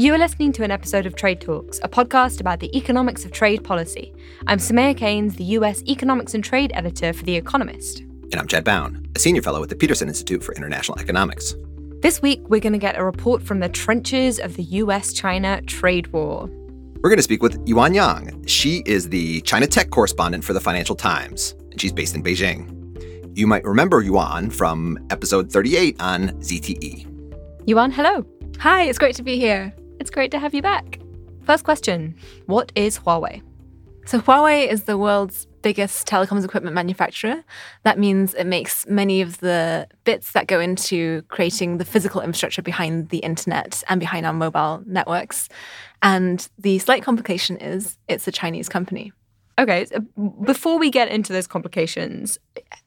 You are listening to an episode of Trade Talks, a podcast about the economics of trade policy. I'm Soumaya Keynes, the US Economics and Trade Editor for The Economist. And I'm Chad Bown, a senior fellow at the Peterson Institute for International Economics. This week, we're going to get a report from the trenches of the US China trade war. We're going to speak with Yuan Yang. She is the China tech correspondent for the Financial Times, and she's based in Beijing. You might remember Yuan from episode 38 on ZTE. Yuan, hello. Hi, it's great to be here. It's great to have you back. First question What is Huawei? So, Huawei is the world's biggest telecoms equipment manufacturer. That means it makes many of the bits that go into creating the physical infrastructure behind the internet and behind our mobile networks. And the slight complication is it's a Chinese company. Okay, so before we get into those complications,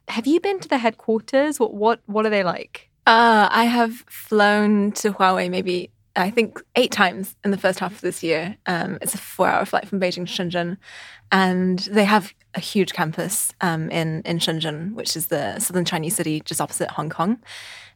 have you been to the headquarters? What what what are they like? Uh, I have flown to Huawei maybe I think eight times in the first half of this year. Um, it's a four-hour flight from Beijing to Shenzhen, and they have a huge campus um, in in Shenzhen, which is the southern Chinese city just opposite Hong Kong.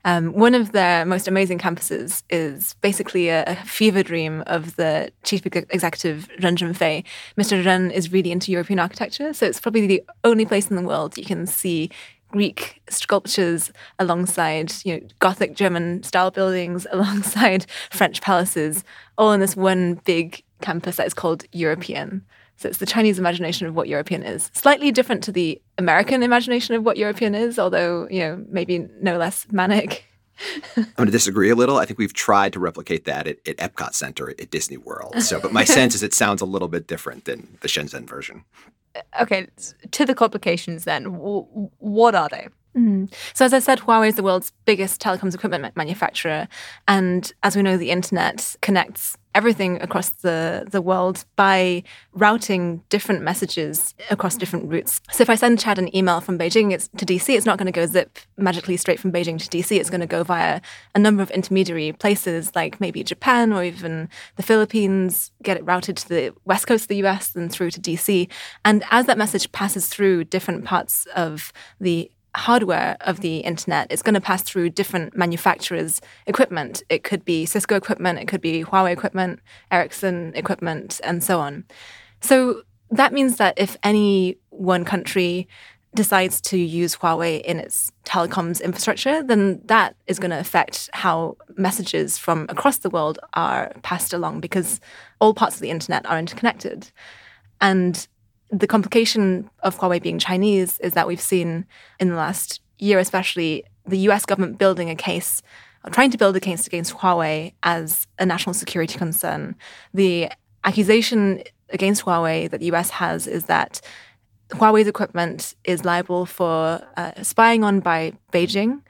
Um, one of their most amazing campuses is basically a, a fever dream of the chief executive Ren Zhengfei. Mr. Ren is really into European architecture, so it's probably the only place in the world you can see Greek sculptures alongside, you know, Gothic German style buildings alongside French palaces, all in this one big campus that is called European. So it's the Chinese imagination of what European is. Slightly different to the American imagination of what European is, although, you know, maybe no less manic. I'm going to disagree a little. I think we've tried to replicate that at, at Epcot Center at Disney World. So, but my sense is it sounds a little bit different than the Shenzhen version okay, to the complications then. what are they? Mm. So, as I said, Huawei is the world's biggest telecoms equipment manufacturer. And as we know, the internet connects everything across the, the world by routing different messages across different routes. So if I send Chad an email from Beijing it's, to DC, it's not going to go zip magically straight from Beijing to DC. It's going to go via a number of intermediary places like maybe Japan or even the Philippines, get it routed to the west coast of the US and through to DC. And as that message passes through different parts of the hardware of the internet is going to pass through different manufacturers' equipment. It could be Cisco equipment, it could be Huawei equipment, Ericsson equipment, and so on. So that means that if any one country decides to use Huawei in its telecoms infrastructure, then that is going to affect how messages from across the world are passed along because all parts of the internet are interconnected. And the complication of Huawei being Chinese is that we've seen in the last year, especially, the US government building a case, trying to build a case against Huawei as a national security concern. The accusation against Huawei that the US has is that Huawei's equipment is liable for uh, spying on by Beijing,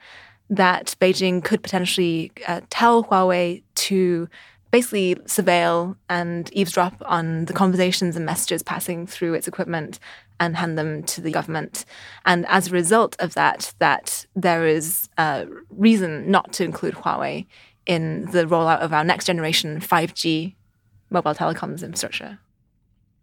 that Beijing could potentially uh, tell Huawei to basically surveil and eavesdrop on the conversations and messages passing through its equipment and hand them to the government. And as a result of that, that there is a reason not to include Huawei in the rollout of our next generation 5G mobile telecoms infrastructure.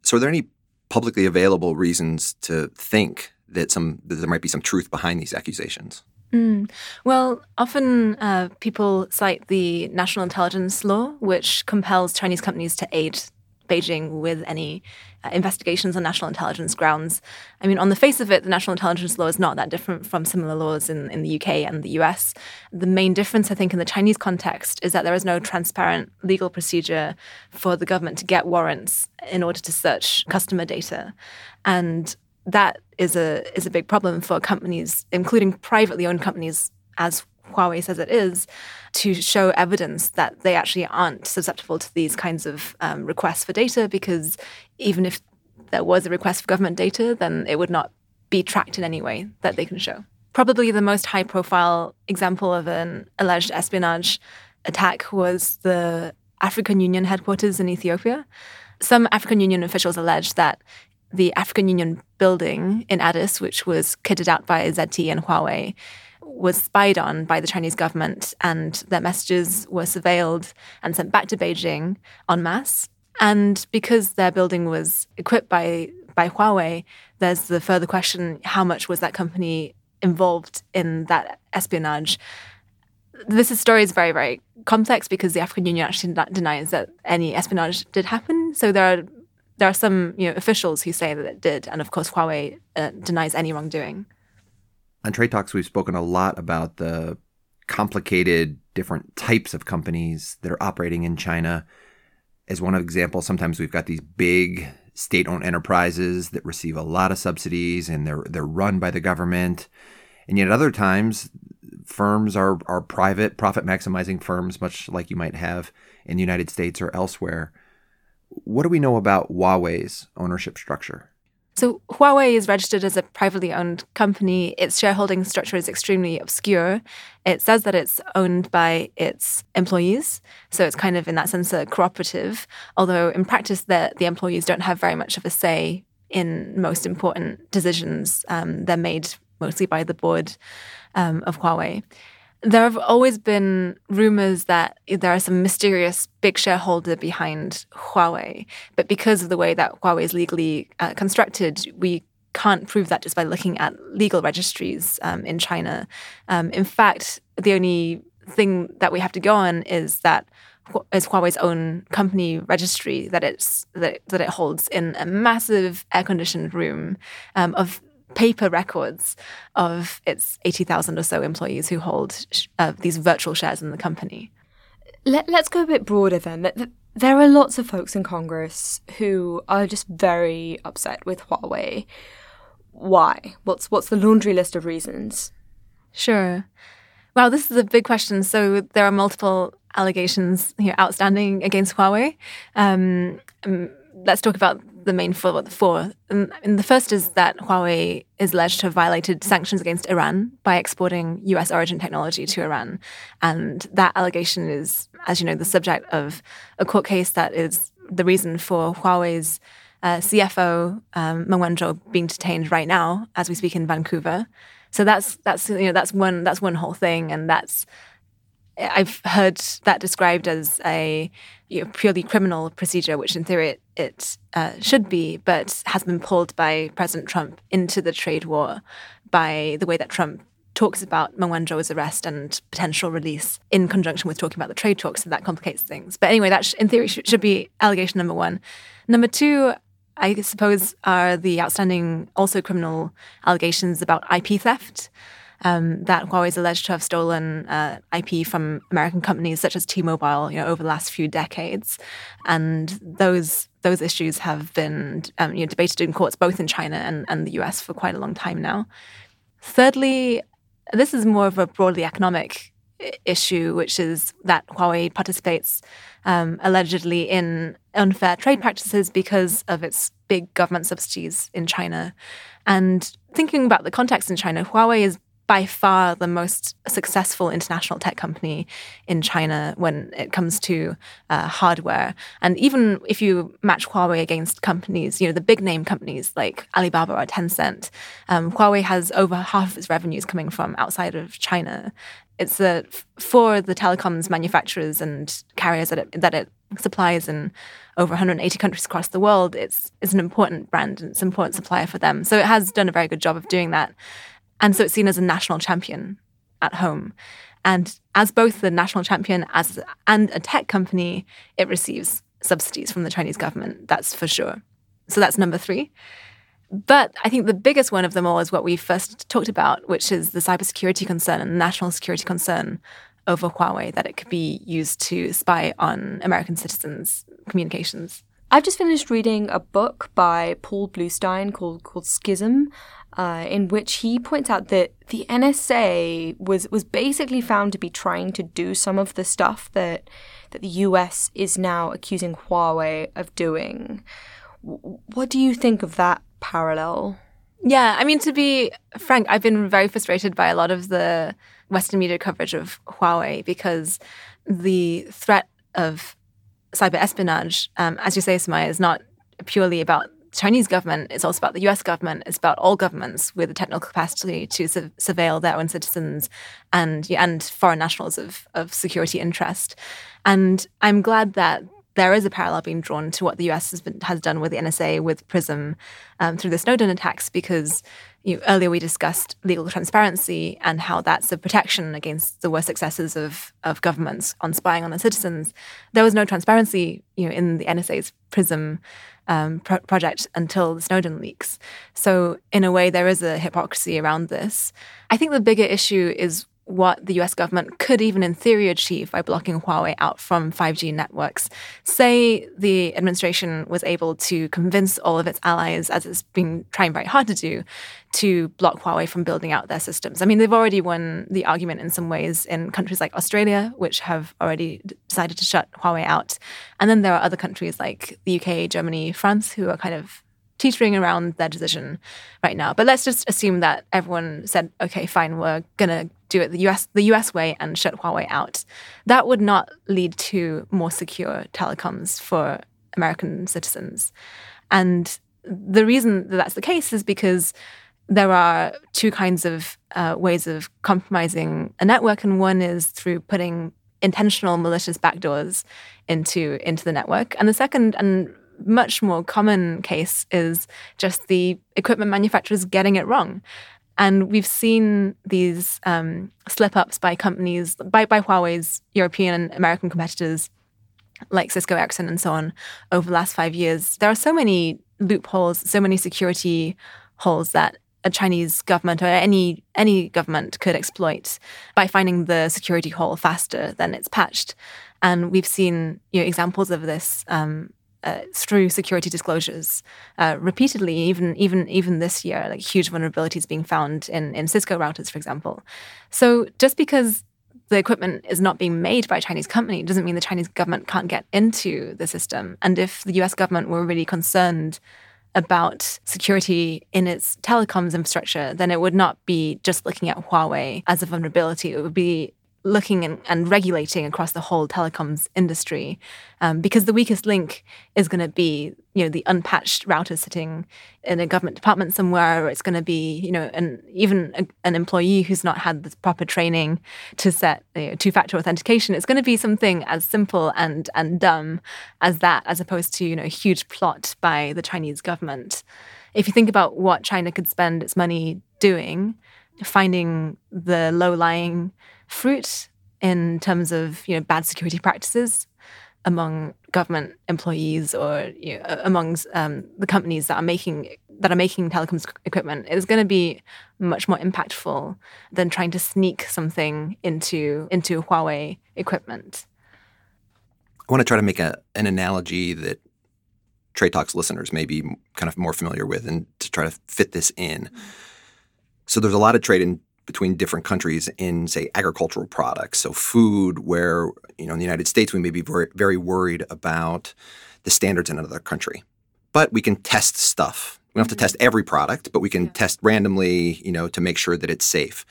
So, are there any publicly available reasons to think that some that there might be some truth behind these accusations? Mm. Well, often uh, people cite the national intelligence law, which compels Chinese companies to aid Beijing with any uh, investigations on national intelligence grounds. I mean, on the face of it, the national intelligence law is not that different from similar laws in, in the UK and the US. The main difference, I think, in the Chinese context is that there is no transparent legal procedure for the government to get warrants in order to search customer data. And that is a is a big problem for companies, including privately owned companies, as Huawei says it is, to show evidence that they actually aren't susceptible to these kinds of um, requests for data. Because even if there was a request for government data, then it would not be tracked in any way that they can show. Probably the most high profile example of an alleged espionage attack was the African Union headquarters in Ethiopia. Some African Union officials alleged that the African Union building in Addis, which was kitted out by ZTE and Huawei, was spied on by the Chinese government, and their messages were surveilled and sent back to Beijing en masse. And because their building was equipped by by Huawei, there's the further question: how much was that company involved in that espionage? this story is very, very complex because the African Union actually denies that any espionage did happen. So there are there are some you know officials who say that it did, and of course Huawei uh, denies any wrongdoing. On Trade Talks, we've spoken a lot about the complicated different types of companies that are operating in China. As one example, sometimes we've got these big state-owned enterprises that receive a lot of subsidies and they're they're run by the government. And yet other times firms are are private profit maximizing firms much like you might have in the United States or elsewhere. What do we know about Huawei's ownership structure? So Huawei is registered as a privately owned company. Its shareholding structure is extremely obscure. It says that it's owned by its employees, so it's kind of in that sense a cooperative. Although in practice, the the employees don't have very much of a say in most important decisions. Um, they're made mostly by the board um, of Huawei there have always been rumors that there are some mysterious big shareholder behind Huawei, but because of the way that Huawei is legally uh, constructed, we can't prove that just by looking at legal registries um, in China. Um, in fact, the only thing that we have to go on is that is Huawei's own company registry that it's that, that it holds in a massive air conditioned room um, of paper records of its 80,000 or so employees who hold uh, these virtual shares in the company. Let, us go a bit broader then. There are lots of folks in Congress who are just very upset with Huawei. Why? What's what's the laundry list of reasons? Sure. Wow, this is a big question. So there are multiple allegations here outstanding against Huawei. Um, um, let's talk about the main four. four. And, and the first is that Huawei is alleged to have violated sanctions against Iran by exporting US origin technology to Iran. And that allegation is, as you know, the subject of a court case that is the reason for Huawei's uh, CFO, um, Meng Wanzhou, being detained right now as we speak in Vancouver. So that's that's you know that's one that's one whole thing, and that's I've heard that described as a you know, purely criminal procedure, which in theory it, it uh, should be, but has been pulled by President Trump into the trade war by the way that Trump talks about Meng Wanzhou's arrest and potential release in conjunction with talking about the trade talks, so that complicates things. But anyway, that sh- in theory sh- should be allegation number one. Number two, I suppose, are the outstanding also criminal allegations about IP theft um, that Huawei is alleged to have stolen uh, IP from American companies such as T-Mobile, you know, over the last few decades, and those those issues have been um, you know, debated in courts both in China and, and the US for quite a long time now. Thirdly, this is more of a broadly economic issue, which is that Huawei participates um, allegedly in unfair trade practices because of its big government subsidies in China. And thinking about the context in China, Huawei is by far the most successful international tech company in China when it comes to uh, hardware. And even if you match Huawei against companies, you know, the big name companies like Alibaba or Tencent, um, Huawei has over half of its revenues coming from outside of China. It's a, for the telecoms manufacturers and carriers that it, that it supplies in over 180 countries across the world. It's, it's an important brand and it's an important supplier for them. So it has done a very good job of doing that. And so it's seen as a national champion at home. And as both the national champion as and a tech company, it receives subsidies from the Chinese government. That's for sure. So that's number three. But I think the biggest one of them all is what we first talked about, which is the cybersecurity concern and national security concern over Huawei that it could be used to spy on American citizens' communications. I've just finished reading a book by Paul Blustein called called Schism, uh, in which he points out that the NSA was was basically found to be trying to do some of the stuff that that the US is now accusing Huawei of doing. what do you think of that parallel? Yeah, I mean to be frank, I've been very frustrated by a lot of the Western media coverage of Huawei because the threat of cyber espionage, um, as you say, Soumaya, is not purely about Chinese government, it's also about the US government, it's about all governments with the technical capacity to su- surveil their own citizens and, and foreign nationals of, of security interest. And I'm glad that there is a parallel being drawn to what the US has, been, has done with the NSA, with PRISM, um, through the Snowden attacks, because you know, earlier we discussed legal transparency and how that's a protection against the worst excesses of, of governments on spying on their citizens. There was no transparency you know, in the NSA's PRISM um, pro- project until the Snowden leaks. So, in a way, there is a hypocrisy around this. I think the bigger issue is what the US government could even in theory achieve by blocking Huawei out from 5G networks. Say the administration was able to convince all of its allies, as it's been trying very hard to do, to block Huawei from building out their systems. I mean, they've already won the argument in some ways in countries like Australia, which have already decided to shut Huawei out. And then there are other countries like the UK, Germany, France, who are kind of teetering around their decision right now. But let's just assume that everyone said, okay, fine, we're going to do it the US the US way and shut Huawei out. That would not lead to more secure telecoms for American citizens. And the reason that that's the case is because there are two kinds of uh, ways of compromising a network, and one is through putting intentional malicious backdoors into into the network, and the second and much more common case is just the equipment manufacturers getting it wrong. And we've seen these um, slip ups by companies, by, by Huawei's European and American competitors like Cisco, Ericsson, and so on over the last five years. There are so many loopholes, so many security holes that a Chinese government or any any government could exploit by finding the security hole faster than it's patched. And we've seen you know, examples of this um, uh, through security disclosures uh, repeatedly, even even even this year, like huge vulnerabilities being found in in Cisco routers, for example. So just because the equipment is not being made by a Chinese company doesn't mean the Chinese government can't get into the system. And if the U.S. government were really concerned about security in its telecoms infrastructure, then it would not be just looking at Huawei as a vulnerability. It would be looking and, and, regulating across the whole telecoms industry um, because the weakest link is going to be you know the unpatched router sitting in a government department somewhere or it's going to be you know an even a, an employee who's not had the proper training to set you know, two-factor authentication. It's going to be something as simple and and dumb as that as opposed to you know a huge plot by the chinese government. If you think about what china could spend its money doing finding the low-lying fruit in terms of you know bad security practices among government employees or you know, among um, the companies that are making that are making telecoms equipment is going to be much more impactful than trying to sneak something into into Huawei equipment. I want to try to make a, an analogy that Trade Talks listeners may be kind of more familiar with, and to try to fit this in. So there's a lot of trade in between different countries in, say, agricultural products. So, food, where, you know, in the United States, we may be very, very worried about the standards in another country. But we can test stuff. We don't have to test mm-hmm. every product, but we can yeah. test randomly, you know, to make sure that it's safe.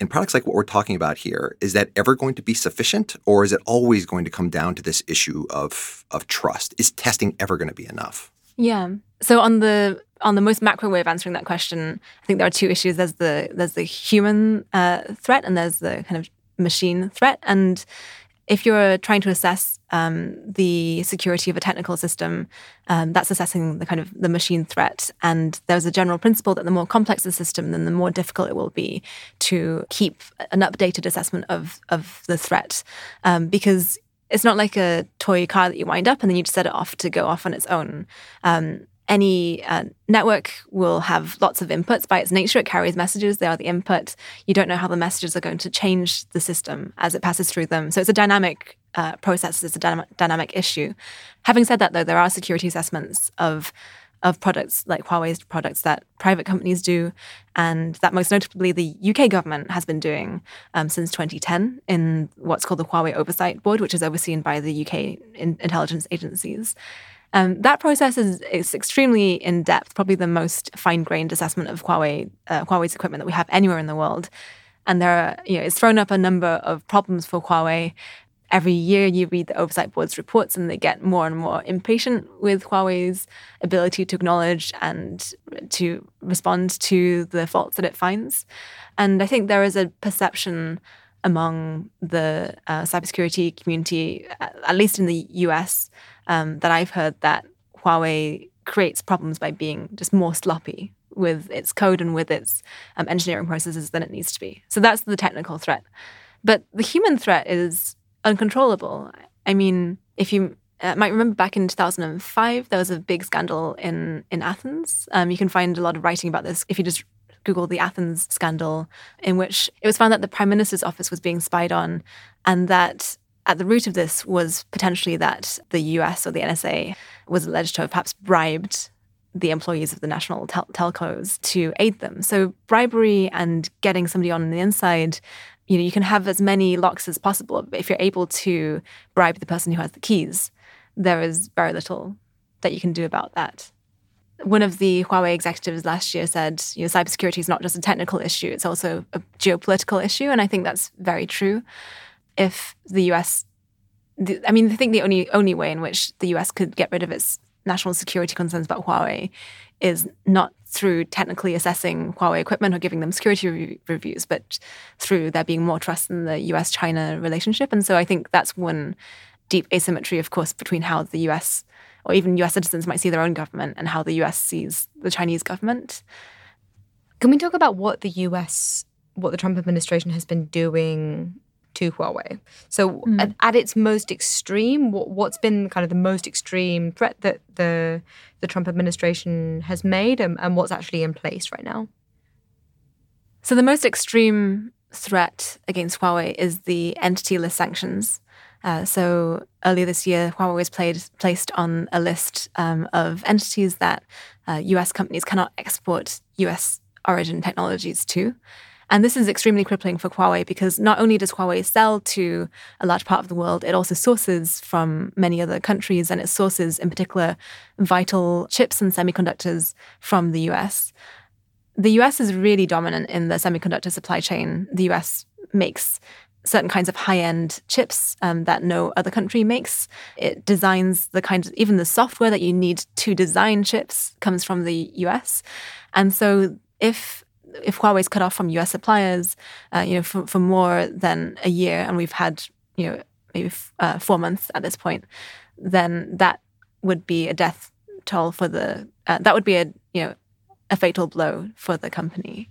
And products like what we're talking about here, is that ever going to be sufficient, or is it always going to come down to this issue of of trust? Is testing ever going to be enough? Yeah. So on the on the most macro way of answering that question, I think there are two issues. There's the there's the human uh, threat and there's the kind of machine threat. And if you're trying to assess um, the security of a technical system, um, that's assessing the kind of the machine threat. And there's a general principle that the more complex the system, then the more difficult it will be to keep an updated assessment of of the threat, um, because it's not like a toy car that you wind up and then you just set it off to go off on its own. Um, any uh, network will have lots of inputs by its nature. It carries messages, they are the input. You don't know how the messages are going to change the system as it passes through them. So it's a dynamic uh, process, it's a dynamic, dynamic issue. Having said that, though, there are security assessments of of products like Huawei's products that private companies do, and that most notably the UK government has been doing um, since 2010 in what's called the Huawei Oversight Board, which is overseen by the UK in- intelligence agencies. Um, that process is, is extremely in depth, probably the most fine grained assessment of Huawei uh, Huawei's equipment that we have anywhere in the world. And there are, you know, it's thrown up a number of problems for Huawei. Every year, you read the oversight board's reports, and they get more and more impatient with Huawei's ability to acknowledge and to respond to the faults that it finds. And I think there is a perception among the uh, cybersecurity community, at least in the US, um, that I've heard that Huawei creates problems by being just more sloppy with its code and with its um, engineering processes than it needs to be. So that's the technical threat. But the human threat is uncontrollable. I mean, if you uh, might remember back in 2005, there was a big scandal in, in Athens. Um, you can find a lot of writing about this if you just Google the Athens scandal, in which it was found that the prime minister's office was being spied on, and that at the root of this was potentially that the US or the NSA was alleged to have perhaps bribed the employees of the national tel- telcos to aid them. So bribery and getting somebody on the inside, you know, you can have as many locks as possible. But if you're able to bribe the person who has the keys, there is very little that you can do about that one of the Huawei executives last year said, you know, cybersecurity is not just a technical issue, it's also a geopolitical issue. And I think that's very true. If the US, the, I mean, I think the only, only way in which the US could get rid of its national security concerns about Huawei is not through technically assessing Huawei equipment or giving them security re- reviews, but through there being more trust in the US China relationship. And so I think that's one deep asymmetry, of course, between how the US or even US citizens might see their own government and how the US sees the Chinese government. Can we talk about what the US, what the Trump administration has been doing to Huawei? So, mm. at, at, its most extreme, what, what's been kind of the most extreme threat that the the Trump administration has made, and, and what's actually in place right now? So, the most extreme threat against Huawei is the entity list sanctions. Uh, so earlier this year, Huawei was played, placed on a list um, of entities that uh, US companies cannot export US origin technologies to. And this is extremely crippling for Huawei because not only does Huawei sell to a large part of the world, it also sources from many other countries, and it sources, in particular, vital chips and semiconductors from the US. The US is really dominant in the semiconductor supply chain. The US makes certain kinds of high-end chips um, that no other country makes. It designs the kind of even the software that you need to design chips comes from the US, and so if if Huawei's cut off from US suppliers, uh, you know, for, for more than a year, and we've had you know maybe f- uh, four months at this point, then that would be a death toll for the uh, that would be a you know a fatal blow for the company.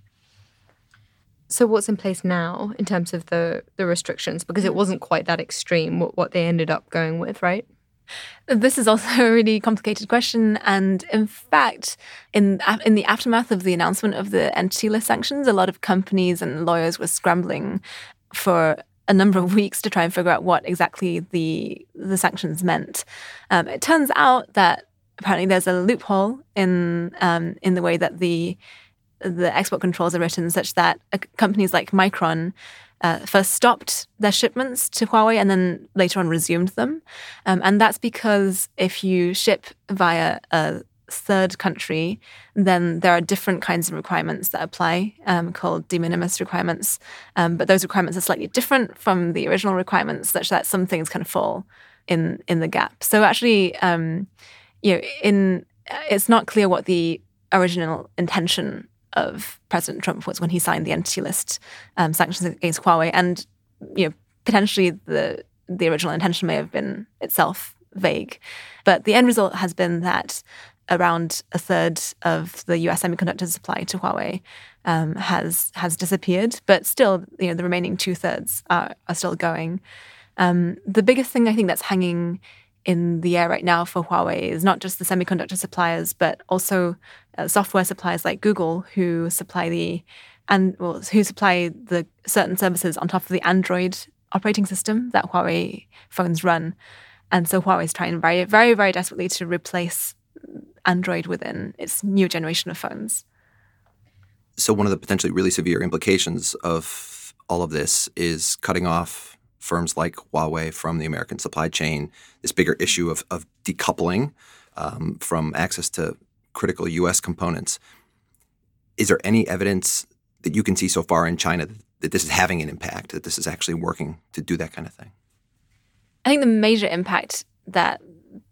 So what's in place now in terms of the the restrictions? Because it wasn't quite that extreme what, what they ended up going with, right? This is also a really complicated question, and in fact, in in the aftermath of the announcement of the entity list sanctions, a lot of companies and lawyers were scrambling for a number of weeks to try and figure out what exactly the the sanctions meant. Um, it turns out that apparently there's a loophole in um, in the way that the the export controls are written such that uh, companies like Micron uh, first stopped their shipments to Huawei and then later on resumed them. Um, and that's because if you ship via a third country, then there are different kinds of requirements that apply um, called de minimis requirements. Um, but those requirements are slightly different from the original requirements, such that some things kind of fall in in the gap. So actually, um, you know, in it's not clear what the original intention of President Trump was when he signed the entity list um, sanctions against Huawei, and you know potentially the the original intention may have been itself vague, but the end result has been that around a third of the U.S. semiconductor supply to Huawei um, has has disappeared, but still, you know, the remaining two thirds are, are still going. Um, the biggest thing I think that's hanging in the air right now for Huawei is not just the semiconductor suppliers, but also uh, software suppliers like Google, who supply the and well, who supply the certain services on top of the Android operating system that Huawei phones run. And so Huawei is trying very, very, very desperately to replace Android within its new generation of phones. So one of the potentially really severe implications of all of this is cutting off firms like Huawei from the American supply chain, this bigger issue of, of decoupling um, from access to critical U.S. components. Is there any evidence that you can see so far in China that, this is having an impact, that this is actually working to do that kind of thing? I think the major impact that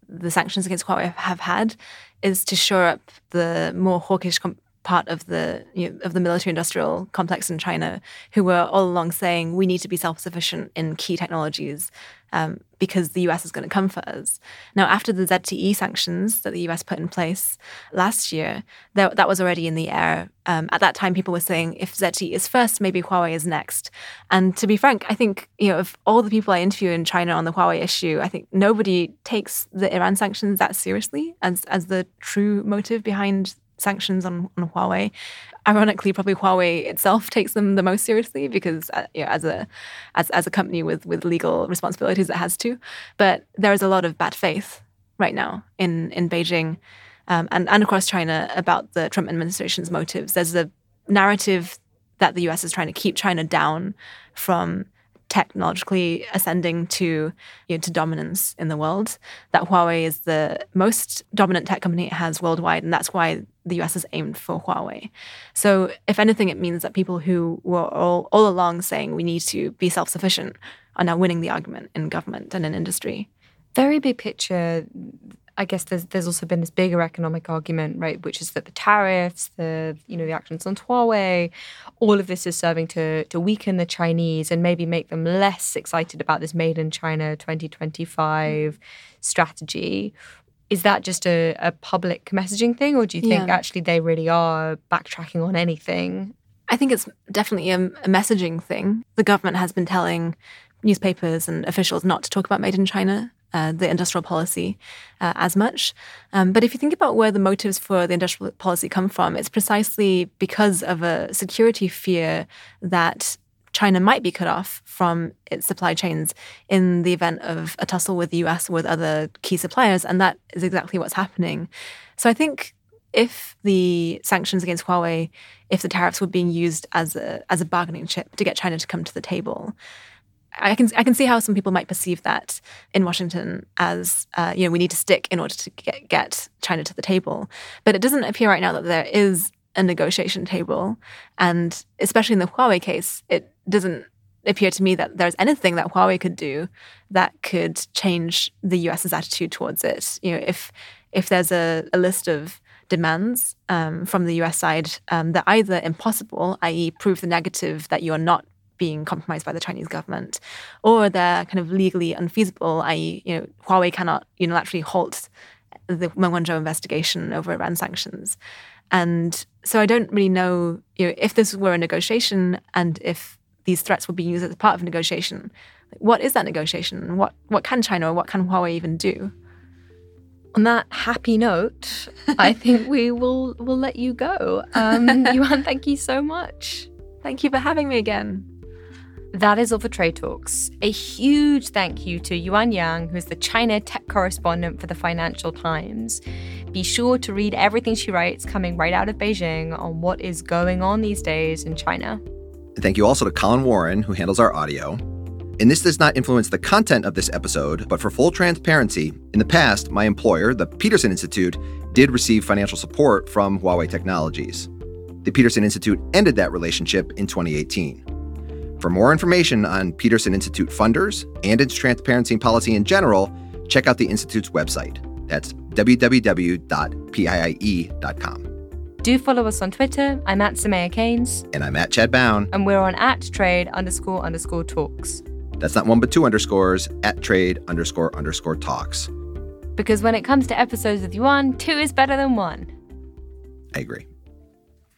the sanctions against Huawei have had is to shore up the more hawkish part of the you know, of the military industrial complex in China who were all along saying we need to be self sufficient in key technologies um, because the US is going to come for us. Now, after the ZTE sanctions that the US put in place last year, that, that was already in the air. Um, at that time, people were saying if ZTE is first, maybe Huawei is next. And to be frank, I think you know of all the people I interview in China on the Huawei issue, I think nobody takes the Iran sanctions that seriously as as the true motive behind sanctions on, on Huawei. Ironically, probably Huawei itself takes them the most seriously because, uh, you know, as a as, as a company with with legal responsibilities, it has to. But there is a lot of bad faith right now in in Beijing um, and and across China about the Trump administration's motives. There's a narrative that the U.S. is trying to keep China down from technologically ascending to you know, to dominance in the world. That Huawei is the most dominant tech company it has worldwide, and that's why the US has aimed for Huawei. So, if anything, it means that people who were all, all along saying we need to be self sufficient are now winning the argument in government and in industry. Very big picture. I guess there's there's also been this bigger economic argument, right, which is that the tariffs, the you know the actions on Huawei, all of this is serving to to weaken the Chinese and maybe make them less excited about this Made in China 2025 strategy. Is that just a, a public messaging thing, or do you think Yeah. actually they really are backtracking on anything? I think it's definitely a, a messaging thing. The government has been telling newspapers and officials not to talk about made in China, uh, the industrial policy, uh, as much. Um, but if you think about where the motives for the industrial policy come from, it's precisely because of a security fear that China might be cut off from its supply chains in the event of a tussle with the US or with other key suppliers. And that is exactly what's happening. So I think if the sanctions against Huawei, if the tariffs were being used as a as a bargaining chip to get China to come to the table, I can I can see how some people might perceive that in Washington as uh, you know we need to stick in order to get get China to the table. But it doesn't appear right now that there is a negotiation table, and especially in the Huawei case, it doesn't appear to me that there's anything that Huawei could do that could change the US's attitude towards it. You know, if if there's a, a list of demands um, from the US side um, that are either impossible, i.e., prove the negative that you are not being compromised by the Chinese government, or they're kind of legally unfeasible, i.e., you know, Huawei cannot unilaterally halt the Meng Wanzhou investigation over Iran sanctions. And so I don't really know, you know, if this were a negotiation and if these threats were being used as part of a negotiation, what is that negotiation? What what can China or what can Huawei even do? On that happy note, I think we will will let you go. Um, Yuan, thank you so much. Thank you for having me again. That is all for Trade Talks. A huge thank you to Yuan Yang, who's the China tech correspondent for the Financial Times. Be sure to read everything she writes coming right out of Beijing on what is going on these days in China. Thank you also to Colin Warren, who handles our audio. And this does not influence the content of this episode, but for full transparency, in the past, my employer, the Peterson Institute, did receive financial support from Huawei Technologies. The Peterson Institute ended that relationship in 2018. For more information on Peterson Institute funders and its transparency policy in general, check out the Institute's website. That's www.piie.com. Do follow us on Twitter. I'm at Soumaya Keynes, And I'm at Chad Bown. and we're on at trade underscore underscore talks. That's not one but two underscores at trade underscore underscore talks. Because when it comes to episodes with Yuan, two is better than one. I agree.